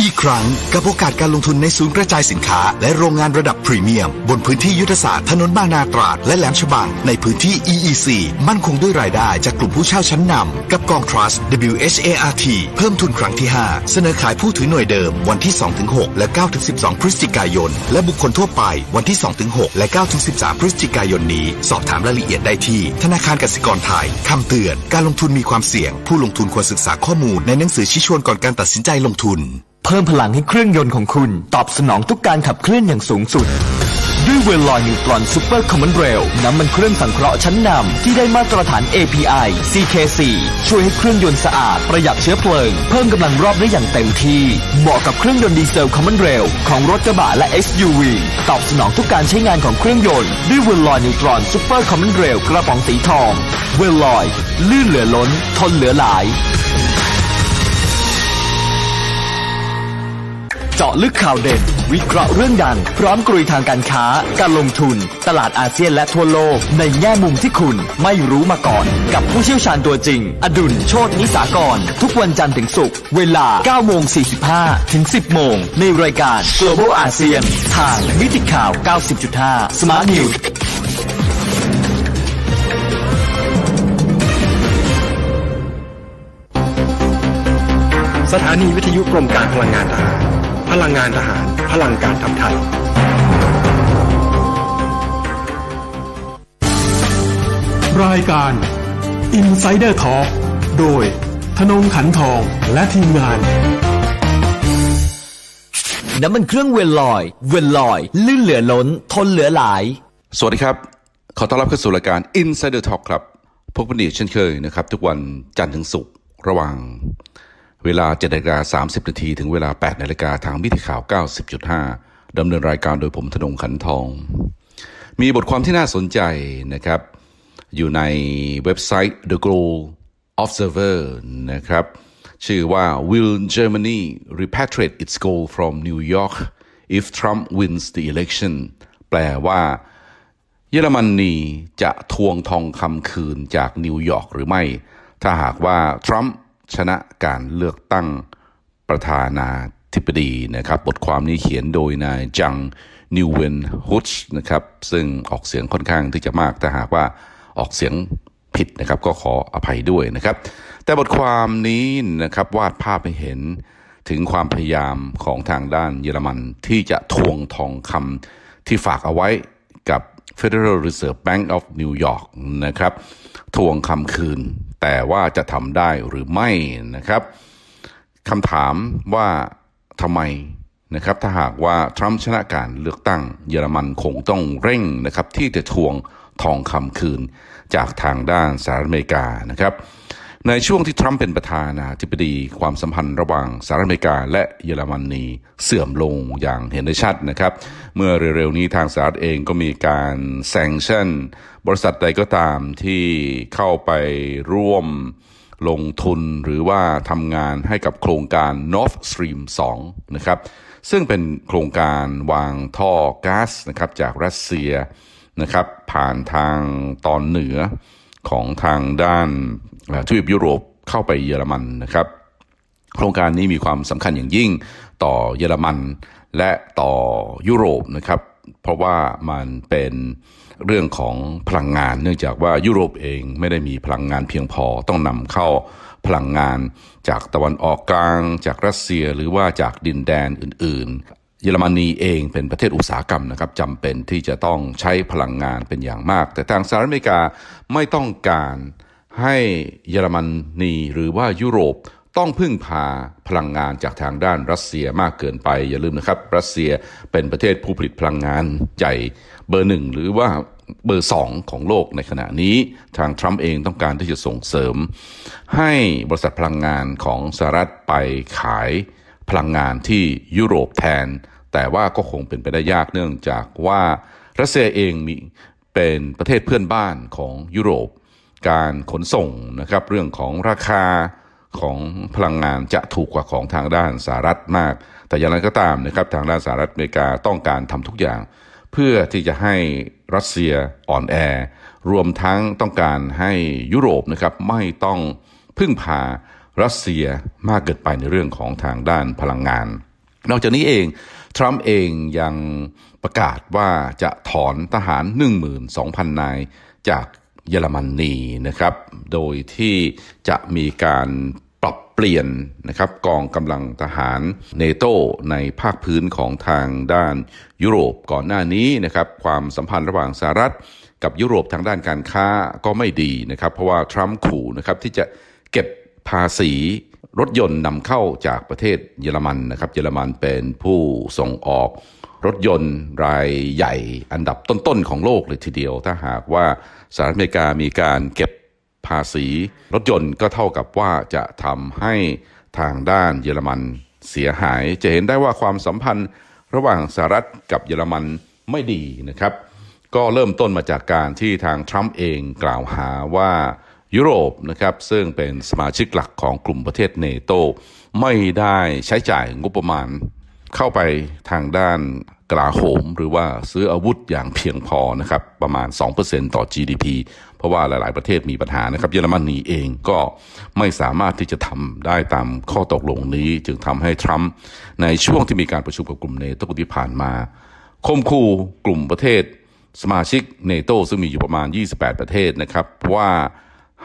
อีกครั้งกับโอกาสการลงทุนในศูนย์กระจายสินค้า และโรงงานระดับพรีเมียม บนพื้นที่ยุทธศาสตร์ถนนบางนาตราด และแหลมฉบังในพื้นที่ EEC มั่นคงด้วยรายได้จากกลุ่มผู้เช่าชั้นนำกับกองทรัส WHART เพิ่มทุนครั้งที่ 5 เสนอขายผู้ถือหน่วยเดิมวันที่ 2-6 และ 9-12 พฤศจิกายน และบุคคลทั่วไปวันที่ 2-6 และ 9-13 พฤศจิกายนนี้ สอบถามรายละเอียดได้ที่ ธนาคารกสิกรไทยคำเตือน การลงทุนมีความเสี่ยง ผู้ลงทุนควรศึกษาข้อมูลในหนังสือชี้ชวนก่อนการตัดสินใจลงทุนเพิ่มพลังให้เครื่องยนต์ของคุณ ตอบสนองทุกการขับเคลื่อนอย่างสูงสุด ด้วยเวลลอย Neutron Super Common Rail น้ำมันเครื่องสังเคราะห์ชั้นนำที่ได้มาตรฐาน API CK4 ช่วยให้เครื่องยนต์สะอาด ประหยัดเชื้อเพลิง เพิ่มกำลังรอบได้อย่างเต็มที่ เหมาะกับเครื่องยนต์ดีเซลคอมมอนเรลของรถกระบะและ SUV ตอบสนองทุกการใช้งานของเครื่องยนต์ ด้วยเวลลอย Neutron Super Common Rail กระป๋องสีทอง เวลลอย ลื่นเหลือล้น ทนเหลือหลาย เจาะลึกข่าวเด่น วิเคราะห์เรื่องดัง พร้อมกรุยทางการค้า การลงทุน ตลาดอาเซียนและทั่วโลก ในแง่มุมที่คุณไม่รู้มาก่อน กับผู้เชี่ยวชาญตัวจริง อดุลโชตนิสากร ทุกวันจันทร์ถึงศุกร์เวลา9โมง45 ถึง 10 โมง ในรายการ Global ASEAN ทางมิติข่าว 90.5 Smart News สถานีวิทยุกรมการพลังงานทหาร พลังงานทหาร พลังการทำไทย รายการ Insider Talk โดยธนงขันทองและทีมงาน น้ำมันเครื่องเวลลอย เวลลอย ลื่นเหลือล้น ทนเหลือหลาย สวัสดีครับ ขอต้อนรับเข้าสู่รายการ Insider Talk ครับ พบกันอีกเช่นเคยนะครับ ทุกวันจันทร์ถึงศุกร์ระหว่าง เวลา7นาฬิกา30 นาทีถึงเวลา 8 นาฬิกาทางมิติข่าว 90.5 ดำเนินรายการโดยผมธนงขันทอง มีบทความที่น่าสนใจนะครับ อยู่ในเว็บไซต์ The Global Observer นะครับ ชื่อว่า Will Germany repatriate its gold from New York if Trump wins the election แปลว่า เยอรมนีจะทวงทองคำคืนจากนิวยอร์กหรือไม่ ถ้าหากว่าทรัมป์ ชนะการเลือกตั้งประธานาธิบดีนะครับ บทความนี้เขียนโดยนาย Jan Nieuwenhuijs นะครับ ซึ่งออกเสียงค่อนข้างที่จะยากถ้าหากว่าออกเสียงผิดนะครับก็ขออภัยด้วยนะครับ แต่บทความนี้นะครับวาดภาพให้เห็นถึงความพยายามของทางด้านเยอรมัน ที่จะทวงทองคำที่ฝากเอาไว้กับ Federal Reserve Bank of New York นะครับ ทวงคำคืน แต่ว่าจะทำได้หรือไม่นะครับคำถามว่าทำไมนะครับถ้าหากว่าทรัมป์ชนะการเลือกตั้งเยอรมันคงต้องเร่งนะครับที่จะทวงทองคำคืนจากทางด้านสหรัฐอเมริกานะครับ ในช่วงที่ทรัมป์เป็นประธานาธิบดี ความสัมพันธ์ระหว่างสหรัฐอเมริกา และเยอรมนีเสื่อมลงอย่างเห็นได้ชัดนะครับ เมื่อเร็วๆนี้ทางสหรัฐเองก็มีการแซงชั่น บริษัทใดก็ตามที่เข้าไปร่วมลงทุนหรือว่าทำงานให้กับโครงการ Nord Stream 2 นะครับ ซึ่งเป็นโครงการวางท่อก๊าซนะครับจากรัสเซียนะครับผ่านทางตอนเหนือของทางด้าน ทวีปยุโรปเข้าไปเยอรมันนะครับ โครงการนี้มีความสำคัญอย่างยิ่งต่อเยอรมันและต่อยุโรปนะครับ เพราะว่ามันเป็นเรื่องของพลังงาน เนื่องจากว่ายุโรปเองไม่ได้มีพลังงานเพียงพอต้องนำเข้าพลังงานจากตะวันออกกลาง จากรัสเซียหรือว่าจากดินแดนอื่นๆเยอรมนีเองเป็นประเทศอุตสาหกรรมนะครับจำเป็นที่จะต้องใช้พลังงานเป็นอย่างมาก แต่ทางสหรัฐอเมริกาไม่ต้องการ ให้เยอรมนีหรือว่ายุโรปต้องพึ่งพาพลังงานจากทางด้านรัสเซียมากเกินไป อย่าลืมนะครับ รัสเซียเป็นประเทศผู้ผลิตพลังงานใหญ่เบอร์หนึ่งหรือว่าเบอร์สองของโลกในขณะนี้ทางทรัมป์เองต้องการที่จะส่งเสริม ให้บริษัทพลังงานของสหรัฐไปขายพลังงานที่ยุโรปแทน แต่ว่าก็คงเป็นไปได้ยากเนื่องจากว่ารัสเซียเองมีเป็นประเทศเพื่อนบ้านของยุโรป การขนส่งนะครับเรื่องของราคาของพลังงานจะถูกกว่าของทางด้านสหรัฐมาก แต่อย่างไรก็ตามนะครับทางด้านสหรัฐอเมริกาต้องการทำทุกอย่าง เพื่อที่จะให้รัสเซียอ่อนแอ รวมทั้งต้องการให้ยุโรปนะครับไม่ต้องพึ่งพารัสเซียมากเกินไปในเรื่องของทางด้านพลังงาน นอกจากนี้เองทรัมป์เองยังประกาศว่าจะถอนทหาร 12,000 นายจาก เยอรมนนีนะครับ โดยที่จะมีการปรับเปลี่ยนนะครับกองกำลังทหารเนโตในภาคพื้นของทางด้านยุโรปก่อนหน้านี้นะครับความสัมพันธ์ระหว่างสหรัฐ กับยุโรปทางด้านการค้าก็ไม่ดีนะครับ เพราะว่าทรัมป์ขู่นะครับที่จะเก็บภาษีรถยนต์นำเข้าจากประเทศเยอรมันนะครับ เยอรมันเป็นผู้ส่งออกรถยนต์รายใหญ่อันดับต้นๆของโลกเลยทีเดียว ถ้าหากว่า สหรัฐอเมริกามีการเก็บภาษีรถยนต์ก็เท่ากับว่าจะทำให้ทางด้านเยอรมันเสียหาย จะเห็นได้ว่าความสัมพันธ์ระหว่างสหรัฐกับเยอรมันไม่ดีนะครับ ก็เริ่มต้นมาจากการที่ทางทรัมป์เองกล่าวหาว่ายุโรปนะครับซึ่งเป็นสมาชิกหลักของกลุ่มประเทศเนโตไม่ได้ใช้จ่ายงบประมาณ เข้าไปทางด้าน กลาโหม หรือว่าซื้ออาวุธอย่างเพียงพอนะครับประมาณ 2%ต่อ GDP เพราะว่าหลาย ๆ ประเทศมีปัญหานะครับเยอรมนีเองก็ไม่สามารถที่จะทำได้ตามข้อตกลงนี้ จึงทำให้ทรัมป์ในช่วงที่มีการประชุมกับกลุ่มเนโตที่ผ่านมาคมคูกลุ่มประเทศสมาชิกเนโตซึ่งมีอยู่ประมาณ 28 ประเทศนะครับว่า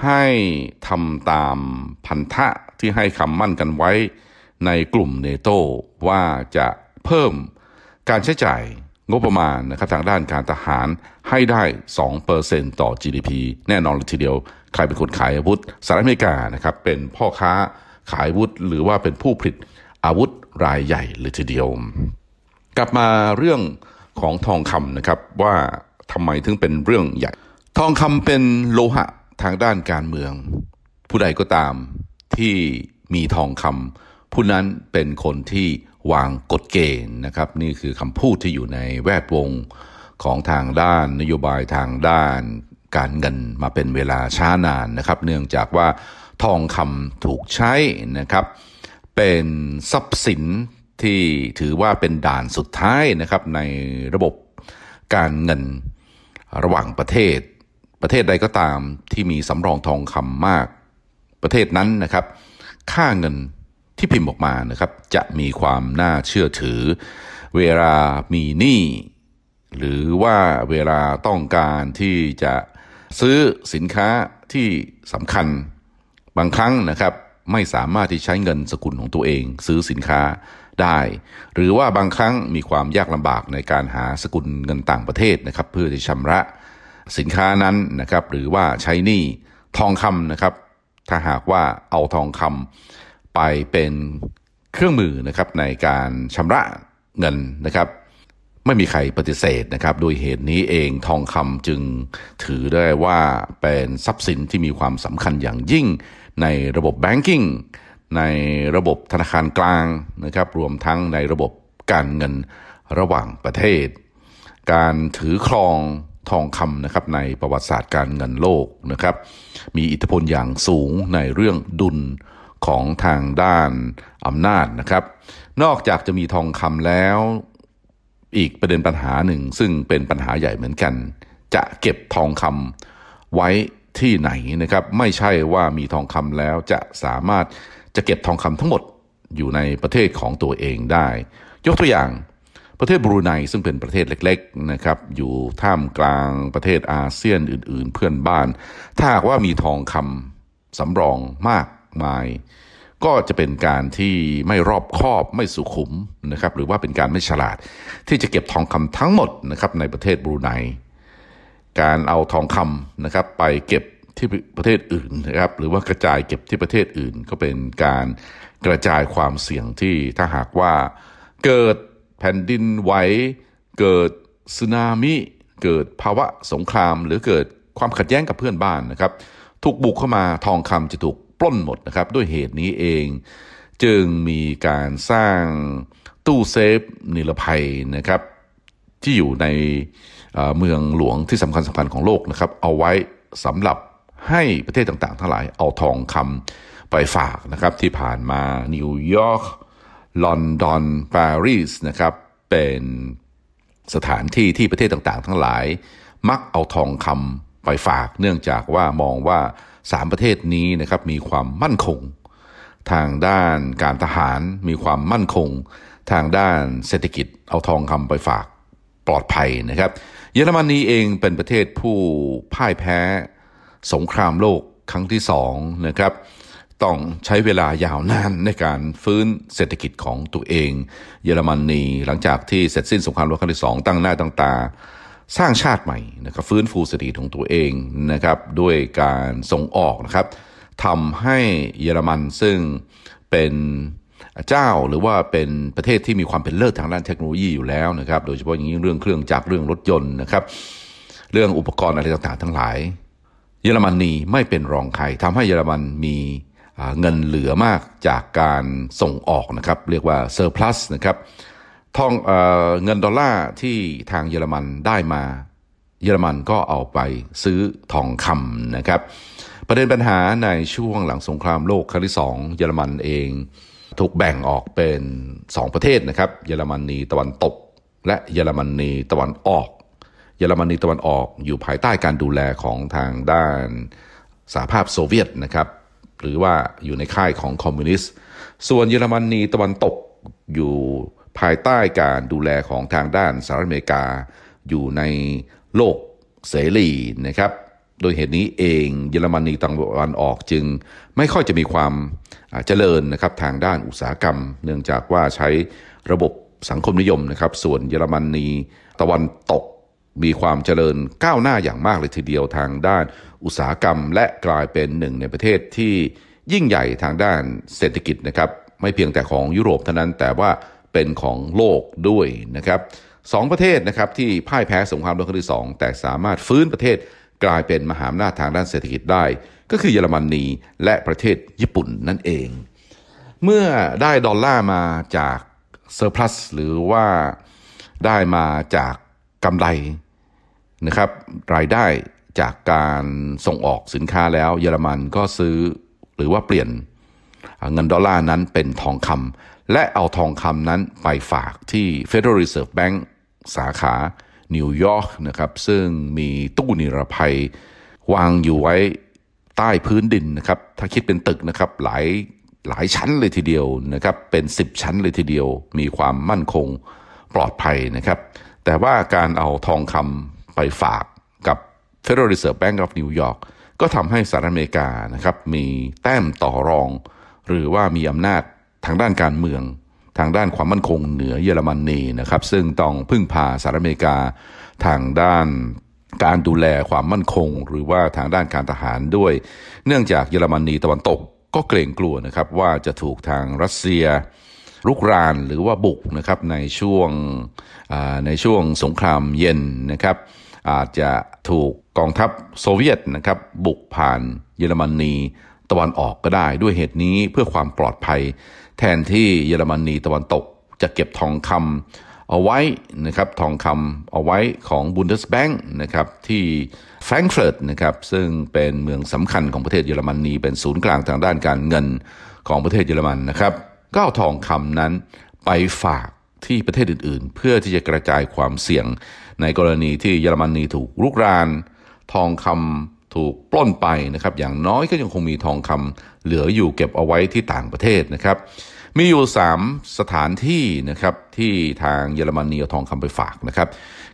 ให้ทำตามพันธะที่ให้คำมั่นกันไว้ในกลุ่มเนโตว่าจะเพิ่ม การใช้จ่ายงบประมาณนะครับทางด้านการทหารให้ได้ 2%ต่อ GDP แน่นอนเลยทีเดียว ใครเป็นคนขายอาวุธสหรัฐอเมริกานะครับเป็นพ่อค้าขายอาวุธ หรือว่าเป็นผู้ผลิตอาวุธรายใหญ่เลยทีเดียว กลับมาเรื่องของทองคำนะครับว่าทำไมถึงเป็นเรื่องใหญ่ ทองคำเป็นโลหะทางด้านการเมือง ผู้ใดก็ตามที่มีทองคำผู้นั้นเป็นคนที่ วางกฎเกณฑ์นะครับ นี่คือคำพูดที่อยู่ในแวดวงของทางด้านนโยบายทางด้านการเงินมาเป็นเวลาช้านานนะครับ เนื่องจากว่าทองคำถูกใช้นะครับ เป็นทรัพย์สินที่ถือว่าเป็นด่านสุดท้ายนะครับในระบบการเงินระหว่างประเทศ ประเทศใดก็ตามที่มีสำรองทองคำมาก ประเทศนั้นนะครับ ค่าเงิน ที่พิมพ์ออกมานะครับ จะมีความน่าเชื่อถือ เวลามีหนี้หรือว่าเวลาต้องการที่จะซื้อสินค้าที่สำคัญบางครั้งนะครับ ไม่สามารถที่ใช้เงินสกุลของตัวเอง ซื้อสินค้าได้ หรือว่าบางครั้งมีความยากลำบากในการหาสกุลเงินต่างประเทศนะครับ เพื่อที่ชำระสินค้านั้นนะครับ หรือว่าใช้หนี้ทองคำนะครับ ถ้าหากว่าเอาทองคำ ไปเป็นเครื่องมือนะครับในการชำระเงินนะครับ ไม่มีใครปฏิเสธนะครับโดยเหตุนี้เองทองคำจึงถือได้ว่าเป็นทรัพย์สินที่มีความสำคัญอย่างยิ่งในระบบแบงกิ้งในระบบธนาคารกลางนะครับ รวมทั้งในระบบการเงินระหว่างประเทศ การถือครองทองคำนะครับในประวัติศาสตร์การเงินโลกนะครับ มีอิทธิพลอย่างสูงในเรื่องดุล ของทางด้านอำนาจนะครับ นอกจากจะมีทองคำแล้วอีกประเด็นปัญหาหนึ่ง ซึ่งเป็นปัญหาใหญ่เหมือนกัน จะเก็บทองคำไว้ที่ไหนนะครับ ไม่ใช่ว่ามีทองคำแล้วจะสามารถจะเก็บทองคำทั้งหมดอยู่ในประเทศของตัวเองได้ ยกตัวอย่างประเทศบรูไนซึ่งเป็นประเทศเล็กๆนะครับอยู่ท่ามกลางประเทศอาเซียนอื่น ๆ เพื่อนบ้าน ถ้าหากว่ามีทองคำสำรองมาก มาย ก็จะเป็นการที่ไม่รอบคอบไม่สุขุมนะครับหรือว่าเป็นการไม่ฉลาด ที่จะเก็บทองคำทั้งหมดนะครับในประเทศบรูไนการเอาทองคำนะครับไปเก็บที่ประเทศอื่นนะครับหรือว่ากระจายเก็บที่ประเทศอื่น ก็เป็นการกระจายความเสี่ยงที่ถ้าหากว่าเกิดแผ่นดินไหวเกิดสึนามิเกิดภาวะสงคราม หรือเกิดความขัดแย้งกับเพื่อนบ้านนะครับ ถูกบุกเข้ามาทองคำจะถูก ปล้นหมดนะครับ ด้วยเหตุนี้เอง จึงมีการสร้างตู้เซฟนิรภัยนะครับ ที่อยู่ในเมืองหลวงที่สำคัญสำคัญของโลกนะครับ เอาไว้สำหรับให้ประเทศต่างๆ ทั้งหลายเอาทองคำไปฝากนะครับ ที่ผ่านมานิวยอร์กลอนดอนปารีสนะครับ เป็นสถานที่ที่ประเทศต่างๆ ทั้งหลาย มักเอาทองคำไปฝาก เนื่องจากว่ามองว่า สามประเทศนี้นะครับมีความมั่นคง ทางด้านการทหารมีความมั่นคง ทางด้านเศรษฐกิจเอาทองคำไปฝากปลอดภัยนะครับ เยอรมนีเองเป็นประเทศผู้พ่ายแพ้สงครามโลกครั้งที่สองนะครับต้องใช้เวลายาวนานในการฟื้นเศรษฐกิจของตัวเอง เยอรมนีหลังจากที่เสร็จสิ้นสงครามโลกครั้งที่สองตั้งหน้าตั้งตา สร้างชาติใหม่นะครับฟื้นฟูเศรษฐกิจของตัวเองนะครับด้วยการส่งออกนะครับทำให้เยอรมันซึ่งเป็นเจ้าหรือว่าเป็นประเทศที่มีความเป็นเลิศทางด้านเทคโนโลยีอยู่แล้วนะครับ โดยเฉพาะอย่างยิ่งเรื่องเครื่องจักรเรื่องรถยนต์นะครับ เรื่องอุปกรณ์อะไรต่างๆ ทั้งหลาย เยอรมนีไม่เป็นรองใครทำให้เยอรมันมีเงินเหลือมากจากการส่งออกนะครับ เรียกว่า surplus นะครับ ทองเอ๊ยเงินดอลลาร์ที่ทางเยอรมันได้มา เยอรมันก็เอาไปซื้อทองคำนะครับ ประเด็นปัญหาในช่วงหลังสงครามโลกครั้งที่สองเยอรมันเองถูกแบ่งออกเป็น 2 ประเทศนะครับ เยอรมนีตะวันตก และเยอรมนีตะวันออก เยอรมนีตะวันออกอยู่ภายใต้การดูแลของทางด้านสหภาพโซเวียตนะครับ หรือว่าอยู่ในค่ายของคอมมิวนิสต์ส่วนเยอรมนีตะวันตกอยู่ ภายใต้การดูแลของทางด้านสหรัฐอเมริกา อยู่ในโลกเสรีนะครับ โดยเหตุนี้เองเยอรมนีตะวันออกจึงไม่ค่อยจะมีความเจริญนะครับทางด้านอุตสาหกรรม เนื่องจากว่าใช้ระบบสังคมนิยมนะครับ ส่วนเยอรมนีตะวันตกมีความเจริญก้าวหน้าอย่างมากเลยทีเดียวทางด้านอุตสาหกรรม และกลายเป็นหนึ่งในประเทศที่ยิ่งใหญ่ทางด้านเศรษฐกิจนะครับ ไม่เพียงแต่ของยุโรปเท่านั้นแต่ว่า เป็นของโลกด้วยนะครับสองประเทศนะครับที่พ่ายแพ้สงครามโลกครั้งที่สองแต่สามารถฟื้นประเทศกลายเป็นมหาอำนาจทางด้านเศรษฐกิจได้ ก็คือเยอรมนีและประเทศญี่ปุ่นนั่นเอง เมื่อได้ดอลลาร์มาจาก surplus หรือว่าได้มาจากกำไรนะครับรายได้จากการส่งออกสินค้าแล้ว เยอรมันก็ซื้อหรือว่าเปลี่ยนเงินดอลลาร์นั้นเป็นทองคำ และเอาทองคำนั้นไปฝากที่ Federal Reserve Bank สาขานิวยอร์กนะครับซึ่งมีตู้นิรภัยวางอยู่ไว้ใต้พื้นดินนะครับถ้าคิดเป็นตึกนะครับหลายหลายชั้นเลยทีเดียวนะครับเป็น 10 ชั้นเลยทีเดียว มีความมั่นคงปลอดภัยนะครับ แต่ว่าการเอาทองคำไปฝากกับ Federal Reserve Bank of New York ก็ทำให้สหรัฐอเมริกานะครับมีแต้มต่อรอง หรือว่ามีอำนาจ ทางด้านการเมือง ทางด้านความมั่นคงเหนือเยอรมนีนะครับ ซึ่งต้องพึ่งพาสหรัฐอเมริกาทางด้านการดูแลความมั่นคง หรือว่าทางด้านการทหารด้วย เนื่องจากเยอรมนีตะวันตกก็เกรงกลัวนะครับว่าจะถูกทางรัสเซียรุกรานหรือว่าบุกนะครับในช่วงในช่วงสงครามเย็นนะครับ อาจจะถูกกองทัพโซเวียตนะครับบุกผ่านเยอรมนีตะวันออกก็ได้ด้วยเหตุนี้เพื่อความปลอดภัย แทนที่เยอรมนีตะวันตกจะเก็บทองคำเอาไว้นะครับทองคำเอาไว้ของบุนเดสแบงค์นะครับที่แฟรงก์เฟิร์ตนะครับซึ่งเป็นเมืองสำคัญของประเทศเยอรมนีเป็นศูนย์กลางทางด้านการเงินของประเทศเยอรมันนะครับก็เอาทองคำนั้นไปฝากที่ประเทศอื่นๆ เพื่อที่จะกระจายความเสี่ยงในกรณีที่เยอรมนีถูกรุกราน ทองคำ ถูกปล้นไปนะครับอย่างน้อยก็ยังคงมีทองคำเหลืออยู่เก็บเอาไว้ที่ต่างประเทศนะครับมีอยู่ 3 สถานที่นะครับที่ทางเยอรมนีเอาทองคำไปฝากนะครับ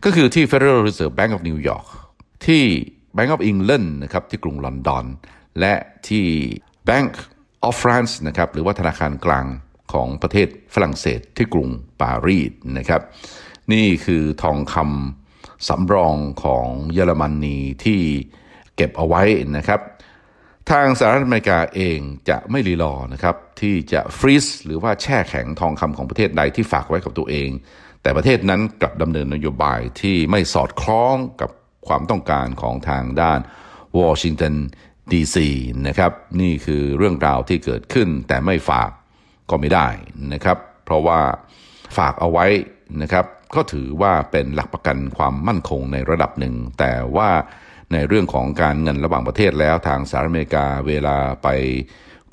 ก็คือที่ Federal Reserve Bank of New York ที่ Bank of England นะครับที่กรุงลอนดอน และที่ Bank of France นะครับหรือว่าธนาคารกลางของประเทศฝรั่งเศสที่กรุงปารีสนะครับ นี่คือทองคำสำรองของเยอรมนีที่ เก็บเอาไว้นะครับ ทางสหรัฐอเมริกาเองจะไม่รีรอนะครับที่จะฟรีซหรือว่าแช่แข็งทองคำของประเทศใดที่ฝากไว้กับตัวเอง แต่ประเทศนั้นกลับดำเนินนโยบายที่ไม่สอดคล้องกับความต้องการของทางด้านวอชิงตันดีซีนะครับนี่คือเรื่องราวที่เกิดขึ้นแต่ไม่ฝากก็ไม่ได้นะครับ เพราะว่าฝากเอาไว้นะครับ ก็ถือว่าเป็นหลักประกันความมั่นคงในระดับหนึ่ง แต่ว่า ในเรื่องของการเงินระหว่างประเทศแล้วทางสหรัฐอเมริกาเวลาไป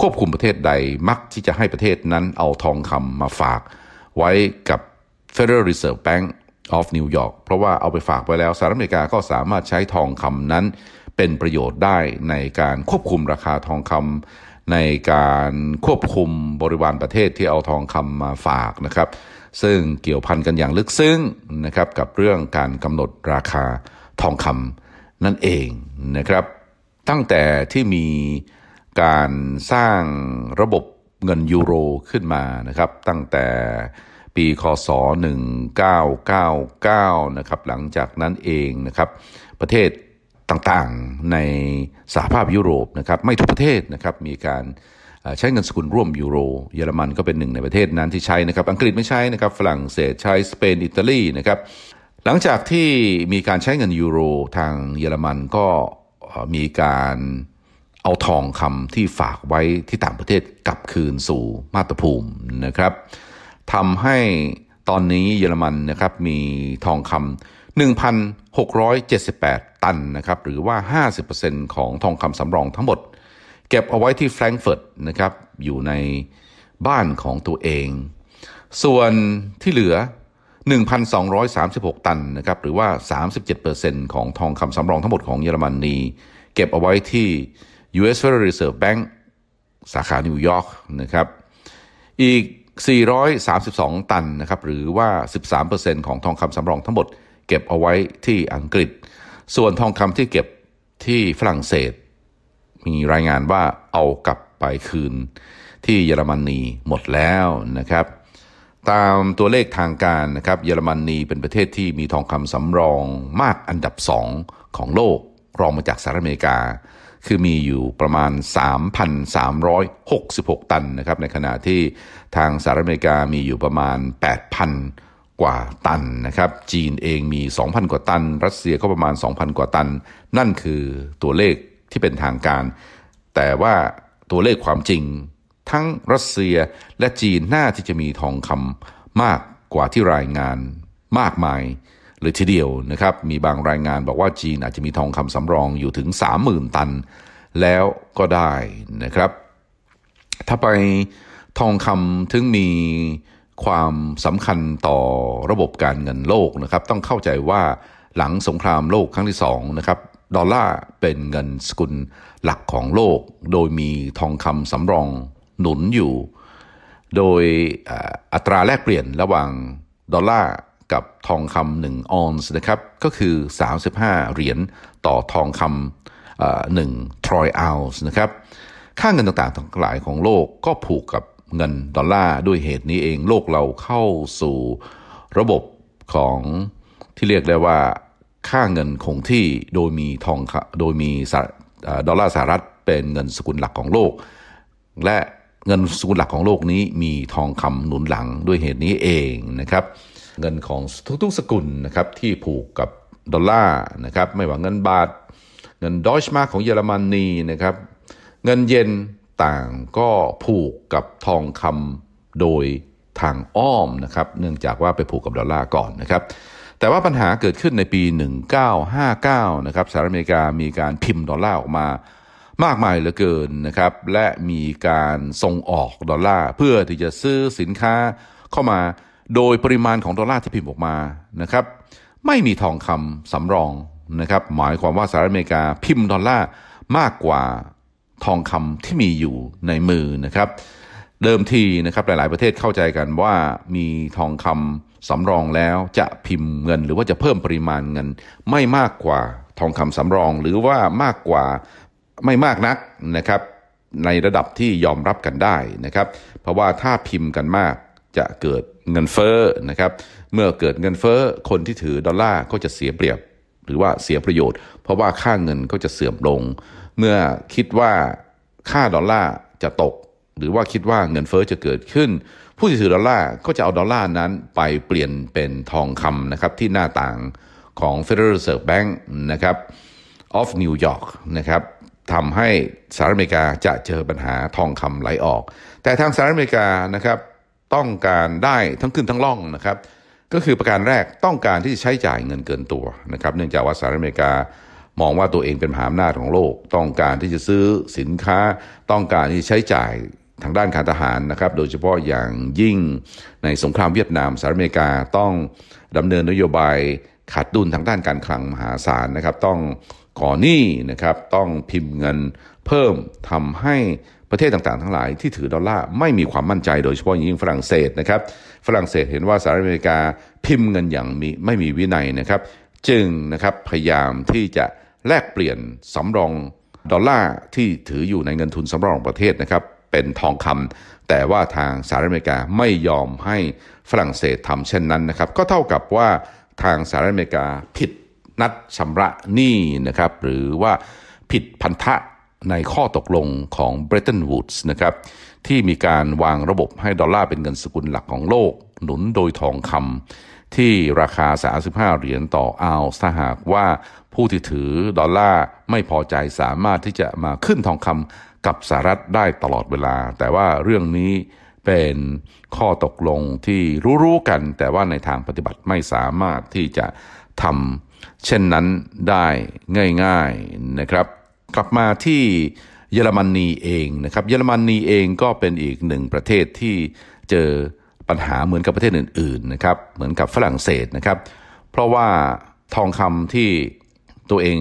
ควบคุมประเทศใดมักที่จะให้ประเทศนั้นเอาทองคำมาฝากไว้กับ Federal Reserve Bank of New York เพราะว่าเอาไปฝากไว้แล้วสหรัฐอเมริกาก็สามารถใช้ทองคำนั้น เป็นประโยชน์ได้ในการควบคุมราคาทองคำในการควบคุมบริวารประเทศที่เอาทองคำมาฝากนะครับ ซึ่งเกี่ยวพันกันอย่างลึกซึ้งนะครับกับเรื่องการกำหนดราคาทองคำ นั่นเองนะครับ ตั้งแต่ที่มีการสร้างระบบเงินยูโรขึ้นมานะครับ ตั้งแต่ปีคศ 1999 นะครับ หลังจากนั้นเองนะครับ ประเทศต่างๆในสหภาพยุโรปนะครับ ไม่ทุกประเทศนะครับ มีการใช้เงินสกุลร่วมยูโร เยอรมันก็เป็นหนึ่งในประเทศนั้นที่ใช้นะครับ อังกฤษไม่ใช้นะครับ ฝรั่งเศสใช้ สเปน อิตาลีนะครับ หลังจากที่มีการใช้เงินยูโรทางเยอรมันก็มีการเอาทองคำที่ฝากไว้ที่ต่างประเทศกลับคืนสู่มาตรภูมินะครับทำให้ตอนนี้เยอรมันนะครับมีทองคำ1,678 ตันนะครับหรือว่า 50%ของทองคำสำรองทั้งหมด เก็บเอาไว้ที่แฟรงก์เฟิร์ตนะครับอยู่ในบ้านของตัวเอง ส่วนที่เหลือ 1,236 ตันนะครับหรือว่า 37%ของทองคำสำรองทั้งหมดของเยอรมนนีเก็บเอาไว้ที่ U.S. Federal Reserve Bank สาขานิวยอร์กนะครับอีก 432 ตันนะครับหรือว่า 13%ของทองคำสำรองทั้งหมด เก็บเอาไว้ที่อังกฤษ ส่วนทองคำที่เก็บที่ฝรั่งเศส มีรายงานว่าเอากลับไปคืนที่เยอรมนีหมดแล้วนะครับ ตามตัวเลขทางการนะครับเยอรมนีเป็นประเทศที่มีทองคำสำรองมากอันดับสองของโลกรองมาจากสหรัฐอเมริกา คือมีอยู่ประมาณ 3,366 ตันนะครับในขณะที่ทางสหรัฐอเมริกามีอยู่ประมาณ 8,000 กว่าตันนะครับจีนเองมี 2,000 กว่าตัน รัสเซียก็ประมาณ 2,000 กว่าตัน นั่นคือตัวเลขที่เป็นทางการ แต่ว่าตัวเลขความจริง ทั้งรัสเซียและจีนน่าที่จะมีทองคำมากกว่าที่รายงานมากมายเลยทีเดียวนะครับ มีบางรายงานบอกว่าจีนอาจจะมีทองคำสำรองอยู่ถึง 30,000 ตัน แล้วก็ได้นะครับ ทำไมทองคำถึงมีความสำคัญต่อระบบการเงินโลกนะครับ ต้องเข้าใจว่าหลังสงครามโลกครั้งที่สองนะครับดอลลาร์เป็นเงินสกุลหลักของโลก โดยมีทองคำสำรอง หนุนอยู่ โดยอัตราแลกเปลี่ยนระหว่างดอลลาร์กับทองคำหนึ่งออนซ์นะครับ ก็คือ 35 เหรียญต่อทองคำหนึ่งทรอยออนซ์นะครับ ค่าเงินต่างๆทั้งหลายของโลกก็ผูกกับเงินดอลลาร์ด้วยเหตุนี้เองโลกเราเข้าสู่ระบบของที่เรียกได้ว่าค่าเงินคงที่โดยมีทองโดยมีดอลลาร์สหรัฐเป็นเงินสกุลหลักของโลก และ เงินสกุลหลักของโลกนี้มีทองคำหนุนหลังด้วยเหตุนี้เองนะครับ เงินของทุกๆสกุลนะครับที่ผูกกับดอลลาร์นะครับไม่ว่าเงินบาท เงินดอยช์มาร์กของเยอรมนีนะครับ เงินเยนต่างก็ผูกกับทองคำโดยทางอ้อมนะครับ เนื่องจากว่าไปผูกกับดอลลาร์ก่อนนะครับ แต่ว่าปัญหาเกิดขึ้นในปี 1959 นะครับสหรัฐอเมริกามีการพิมพ์ดอลลาร์ออกมา มากมายเหลือเกินนะครับ และมีการส่งออกดอลลาร์เพื่อที่จะซื้อสินค้าเข้ามาโดยปริมาณของดอลลาร์ที่พิมพ์ออกมานะครับ ไม่มีทองคำสำรองนะครับ หมายความว่าสหรัฐอเมริกาพิมพ์ดอลลาร์มากกว่าทองคำที่มีอยู่ในมือนะครับ เดิมทีนะครับหลาย ๆ ประเทศเข้าใจกันว่ามีทองคำสำรองแล้วจะพิมพ์เงิน หรือว่าจะเพิ่มปริมาณเงิน ไม่มากกว่าทองคำสำรอง หรือว่ามากกว่า ไม่มากนักนะครับในระดับที่ยอมรับกันได้นะครับ เพราะว่าถ้าพิมพ์กันมากจะเกิดเงินเฟ้อนะครับ เมื่อเกิดเงินเฟ้อคนที่ถือดอลลาร์ก็จะเสียเปรียบหรือว่าเสียประโยชน์ เพราะว่าค่าเงินก็จะเสื่อมลง เมื่อคิดว่าค่าดอลลาร์จะตก หรือว่าคิดว่าเงินเฟ้อจะเกิดขึ้น ผู้ที่ถือดอลลาร์ก็จะเอาดอลลาร์นั้นไปเปลี่ยนเป็นทองคำนะครับที่หน้าต่างของ Federal Reserve Bank นะครับ of New York นะครับ ทำให้สหรัฐอเมริกาจะเจอปัญหาทองคำไหลออก แต่ทางสหรัฐอเมริกานะครับต้องการได้ทั้งขึ้นทั้งล่องนะครับ ก็คือประการแรกต้องการที่จะใช้จ่ายเงินเกินตัวนะครับ เนื่องจากว่าสหรัฐอเมริกามองว่าตัวเองเป็นมหาอำนาจของโลก ต้องการที่จะซื้อสินค้า ต้องการที่ใช้จ่ายทางด้านการทหารนะครับ โดยเฉพาะอย่างยิ่งในสงครามเวียดนามสหรัฐอเมริกาต้องดำเนินนโยบายขาดดุลทางด้านการคลังมหาศาลนะครับ ต้อง ก่อหนี้นะครับต้องพิมพ์เงินเพิ่มทำให้ประเทศต่างๆ ทั้งหลายที่ถือดอลลาร์ไม่มีความมั่นใจโดยเฉพาะอย่างยิ่งฝรั่งเศสนะครับฝรั่งเศสเห็นว่าสหรัฐอเมริกาพิมพ์เงินอย่างมีไม่มีวินัยนะครับจึงนะครับพยายามที่จะแลกเปลี่ยนสำรองดอลลาร์ที่ถืออยู่ในเงินทุนสำรองประเทศนะครับเป็นทองคำแต่ว่าทางสหรัฐอเมริกาไม่ยอมให้ฝรั่งเศสทำเช่นนั้นนะครับก็เท่ากับว่าทางสหรัฐอเมริกาผิด นัดชำระหนี้นะครับหรือว่าผิดพันธะในข้อตกลงของ Bretton Woods นะครับที่มีการวางระบบให้ดอลลาร์เป็นเงินสกุลหลักของโลก หนุนโดยทองคำที่ราคา 35 เหรียญต่ออาวถ้าหากว่าผู้ที่ถือดอลลาร์ไม่พอใจสามารถที่จะมาขึ้นทองคำกับสหรัฐได้ตลอดเวลา แต่ว่าเรื่องนี้เป็นข้อตกลงที่รู้ๆกัน แต่ว่าในทางปฏิบัติไม่สามารถที่จะ ทำเช่นนั้นได้ง่ายๆนะครับ กลับมาที่เยอรมนีเองนะครับ เยอรมนีเองก็เป็นอีกหนึ่งประเทศที่เจอปัญหาเหมือนกับประเทศอื่นๆนะครับ เหมือนกับฝรั่งเศสนะครับ เพราะว่าทองคำที่ตัวเอง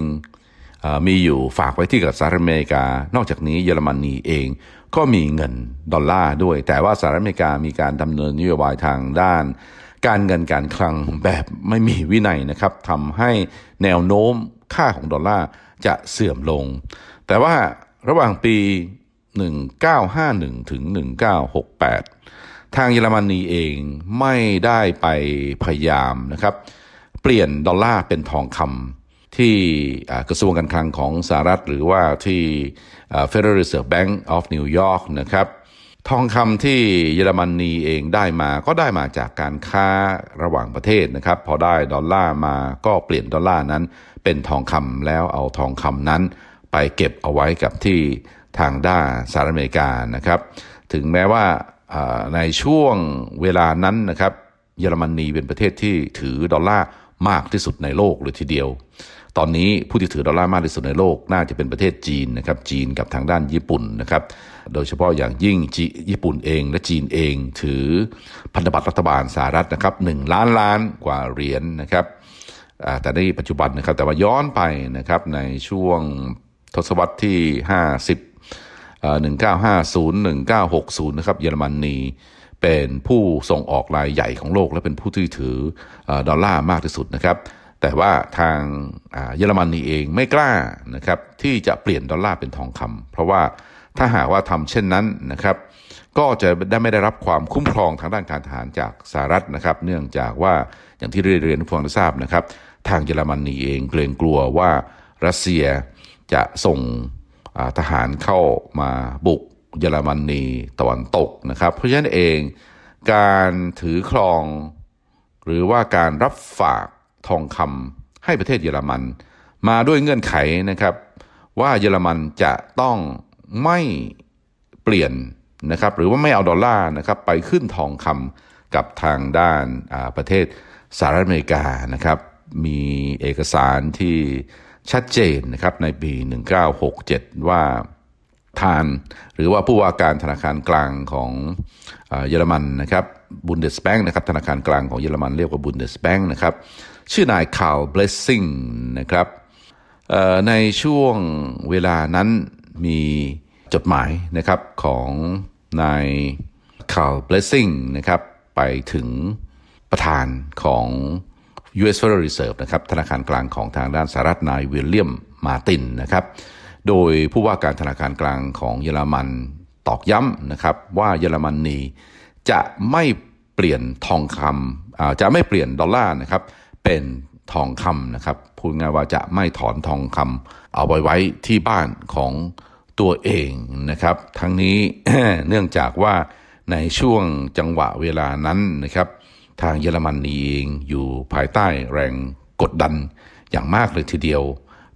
มีอยู่ฝากไว้ที่กับสหรัฐอเมริกา นอกจากนี้เยอรมนีเองก็มีเงินดอลลาร์ด้วย แต่ว่าสหรัฐอเมริกามีการดำเนินนโยบายทางด้าน การเงินการคลังแบบไม่มีวินัยนะครับทำให้แนวโน้มค่าของดอลลาร์จะเสื่อมลง แต่ว่าระหว่างปี 1951 ถึง 1968 ทางเยอรมนีเองไม่ได้ไปพยายามนะครับ เปลี่ยนดอลลาร์เป็นทองคำที่กระทรวงการคลังของสหรัฐ หรือว่าที่ Federal Reserve Bank of New York นะครับ ทองคำที่เยอรมนีเองได้มาก็ได้มาจากการค้าระหว่างประเทศนะครับ พอได้ดอลลาร์มาก็เปลี่ยนดอลลาร์นั้น เป็นทองคำแล้วเอาทองคำนั้น ไปเก็บเอาไว้กับที่ทางด้านสหรัฐอเมริกานะครับ ถึงแม้ว่าในช่วงเวลานั้นนะครับ เยอรมนีเป็นประเทศที่ถือดอลลาร์มากที่สุดในโลกเลยทีเดียว ตอนนี้ผู้ที่ถือดอลลาร์มากที่สุดในโลกน่าจะเป็นประเทศจีนนะครับจีนกับทางด้านญี่ปุ่นนะครับโดยเฉพาะอย่างยิ่งญี่ปุ่นเอง และจีนเองถือพันธบัตรรัฐบาลสหรัฐนะครับหนึ่งล้านล้านกว่าเหรียญนนะครับแต่ในปัจจุบันนะครับแต่ว่าย้อนไปนะครับในช่วงทศวรรษที่ 50 1950 1960 นะครับเยอรมนีเป็นผู้ส่งออกรายใหญ่ของโลก และเป็นผู้ที่ถือดอลลาร์มากที่สุดนะครับ แต่ว่าทางเยอรมนีเองไม่กล้านะครับที่จะเปลี่ยนดอลลาร์เป็นทองคำเพราะว่าถ้าหากว่าทำเช่นนั้นนะครับ ก็จะได้ไม่ได้รับความคุ้มครองทางด้านการทหารจากสหรัฐนะครับ เนื่องจากว่าอย่างที่เรียนผู้ฟังได้ทราบนะครับ ทางเยอรมนีเองเกรงกลัวว่ารัสเซียจะส่งทหารเข้ามาบุกเยอรมนีตะวันตกนะครับ เพราะฉะนั้นเองการถือครอง หรือว่าการรับฝาก ทองคำให้ประเทศเยอรมัน มาด้วยเงื่อนไขนะครับ ว่าเยอรมันจะต้องไม่เปลี่ยนนะครับหรือว่าไม่เอาดอลลาร์นะครับไปขึ้นทองคำกับทางด้านประเทศสหรัฐอเมริกานะครับมีเอกสารที่ชัดเจนนะครับในปี 1967 ว่าทางหรือว่าผู้ว่าการธนาคารกลางของเยอรมันนะครับบุนเดสแบงค์นะครับธนาคารกลางของเยอรมันเรียกว่าบุนเดสแบงค์นะครับ ชื่อนายคาร์ลเบลสซิงนะครับในช่วงเวลานั้นมีจดหมายนะครับของนายคาร์ลเบลสซิงนะครับไปถึงประธานของ U.S. Federal Reserve นะครับธนาคารกลางของทางด้านสหรัฐนายวิลเลียมมาร์ตินนะครับโดยผู้ว่าการธนาคารกลางของเยอรมันตอกย้ำนะครับว่าเยอรมนีจะไม่เปลี่ยนทองคำจะไม่เปลี่ยนดอลลาร์นะครับ เป็นทองคำนะครับ พูดง่ายว่าจะไม่ถอนทองคำเอาไว้ไว้ที่บ้านของตัวเองนะครับ ทั้งนี้เนื่องจากว่าในช่วงจังหวะเวลานั้นนะครับ ทางเยอรมนนีเองอยู่ภายใต้แรงกดดันอย่างมากเลยทีเดียว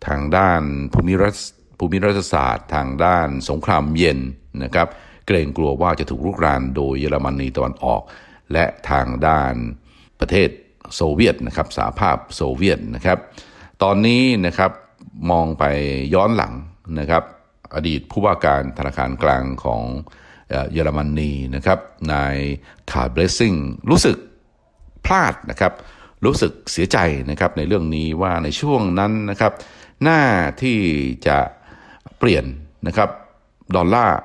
ทางด้านภูมิรัฐภูภูมิรัฐศาสตร์ ทางด้านสงครามเย็นนะครับ เกรงกลัวว่าจะถูกรุกรานโดยเยอรมนีตะวันออก และทางด้านประเทศ โซเวียตนะครับสหภาพโซเวียตนะครับ ตอนนี้นะครับมองไปย้อนหลังนะครับ อดีตผู้ว่าการธนาคารกลางของเยอรมนีนะครับนายคาร์เบลซิงรู้สึกพลาดนะครับ รู้สึกเสียใจนะครับในเรื่องนี้ว่าในช่วงนั้นนะครับ หน้าที่จะเปลี่ยนนะครับดอลลาร์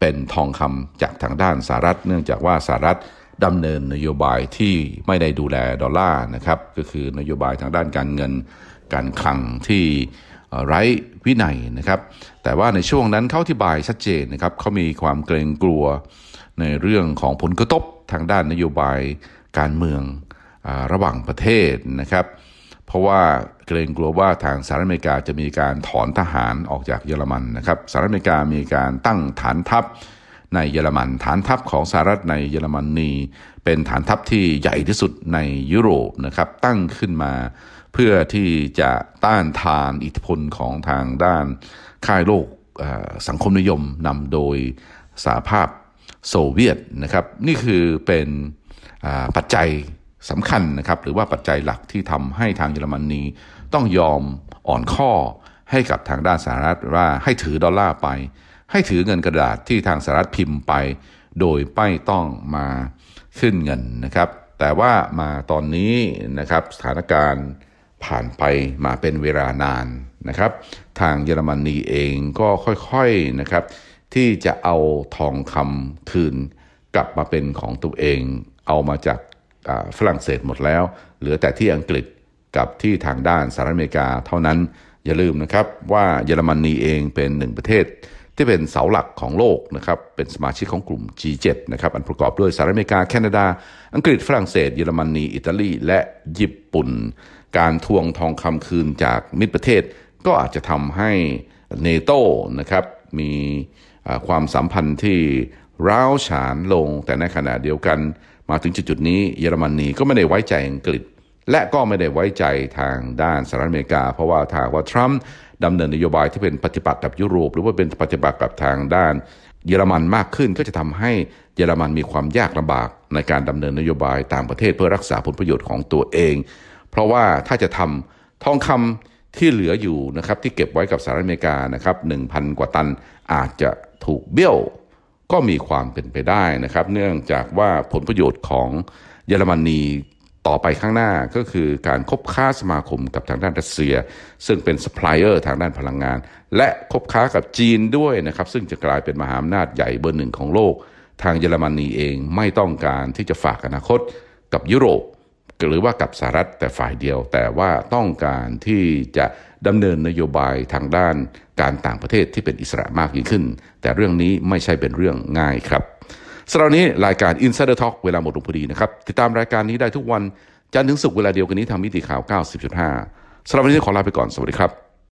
เป็นทองคำจากทางด้านสหรัฐ เนื่องจากว่าสหรัฐ ดำเนินนโยบายที่ไม่ได้ดูแลดอลลาร์นะครับก็คือนโยบายทางด้านการเงินการคลังที่ไร้วินัยนะครับ แต่ว่าในช่วงนั้นเขาอธิบายชัดเจนนะครับเขามีความเกรงกลัวในเรื่องของผลกระทบทางด้านนโยบายการเมืองอระหว่างประเทศนะครับ เพราะว่าเกรงกลัวว่าทางสหรัฐอเมริกาจะมีการถอนทหารออกจากเยอรมันนะครับสหรัฐอเมริกามีการตั้งฐานทัพ ในเยอรมัน ฐานทัพของสหรัฐในเยอรมนนีเป็นฐานทัพที่ใหญ่ที่สุดในยุโรปนะครับตั้งขึ้นมาเพื่อที่จะต้านทานอิทธิพลของทางด้านค่ายโลกสังคมนิยมนำโดยสหภาพโซเวียตนะครับนี่คือเป็นปัจจัยสำคัญนะครับหรือว่าปัจจัยหลักที่ทำให้ทางเยอรมนีต้องยอมอ่อนข้อให้กับทางด้านสหรัฐว่าให้ถือดอลลาร์ไป ให้ถือเงินกระดาษที่ทางสหรัฐพิมพ์ไป โดยไม่ต้องมาขึ้นเงินนะครับ แต่ว่ามาตอนนี้นะครับสถานการณ์ผ่านไปมาเป็นเวลานานนะครับ ทางเยอรมนีเองก็ค่อยๆนะครับที่จะเอาทองคำคืนกลับมาเป็นของตัวเอง เอามาจากฝรั่งเศสหมดแล้ว เหลือแต่ที่อังกฤษกับที่ทางด้านสหรัฐอเมริกาเท่านั้นอย่าลืมนะครับว่าเยอรมนีเองเป็นหนึ่งประเทศ ที่เป็นเสาหลักของโลกนะครับเป็นสมาชิกของกลุ่ม G7 นะครับอันประกอบด้วยสหรัฐอเมริกา แคนาดา อังกฤษฝรั่งเศส เยอรมนีอิตาลี และญี่ปุ่น การทวงทองคำคืนจากมิตรประเทศ ก็อาจจะทำให้เนโตนะครับมีความสัมพันธ์ที่ร้าวฉานลง แต่ในขณะเดียวกันมาถึงจุดๆนี้เยอรมนีก็ไม่ได้ไว้ใจอังกฤษและก็ไม่ได้ไว้ใจทางด้านสหรัฐอเมริกา เพราะว่าถ้าว่าทรัมป์ ดำเนินนโยบายที่เป็นปฏิบัติกับยุโรป หรือว่าเป็นปฏิบัติกับทางด้านเยอรมันมากขึ้นก็จะทำให้เยอรมันมีความยากลำบากในการดำเนินนโยบายต่างประเทศเพื่อรักษาผลประโยชน์ของตัวเอง เพราะว่าถ้าจะทำทองคำที่เหลืออยู่นะครับที่เก็บไว้กับสหรัฐอเมริกานะครับหนึ่งพันกว่าตันอาจจะถูกเบี้ยวก็มีความเป็นไปได้นะครับ เนื่องจากว่าผลประโยชน์ของเยอรมนี ต่อไปข้างหน้าก็คือการคบค้าสมาคมกับทางด้านรัสเซีย ซึ่งเป็นซัพพลายเออร์ทางด้านพลังงาน และคบค้ากับจีนด้วยนะครับ ซึ่งจะกลายเป็นมหาอำนาจใหญ่เบอร์หนึ่งของโลก ทางเยอรมนีเองไม่ต้องการที่จะฝากอนาคตกับยุโรป หรือว่ากับสหรัฐแต่ฝ่ายเดียว แต่ว่าต้องการที่จะดำเนินนโยบายทางด้านการต่างประเทศที่เป็นอิสระมากยิ่งขึ้น แต่เรื่องนี้ไม่ใช่เป็นเรื่องง่ายครับ สำหรับนี้รายการ Insider Talk เวลาหมดลงพอดีนะครับ ติดตามรายการนี้ได้ทุกวันจันทร์ถึงศุกร์เวลาเดียวกันนี้ทางมิติข่าว 90.5สำหรับวันนี้ขอลาไปก่อนสวัสดีครับ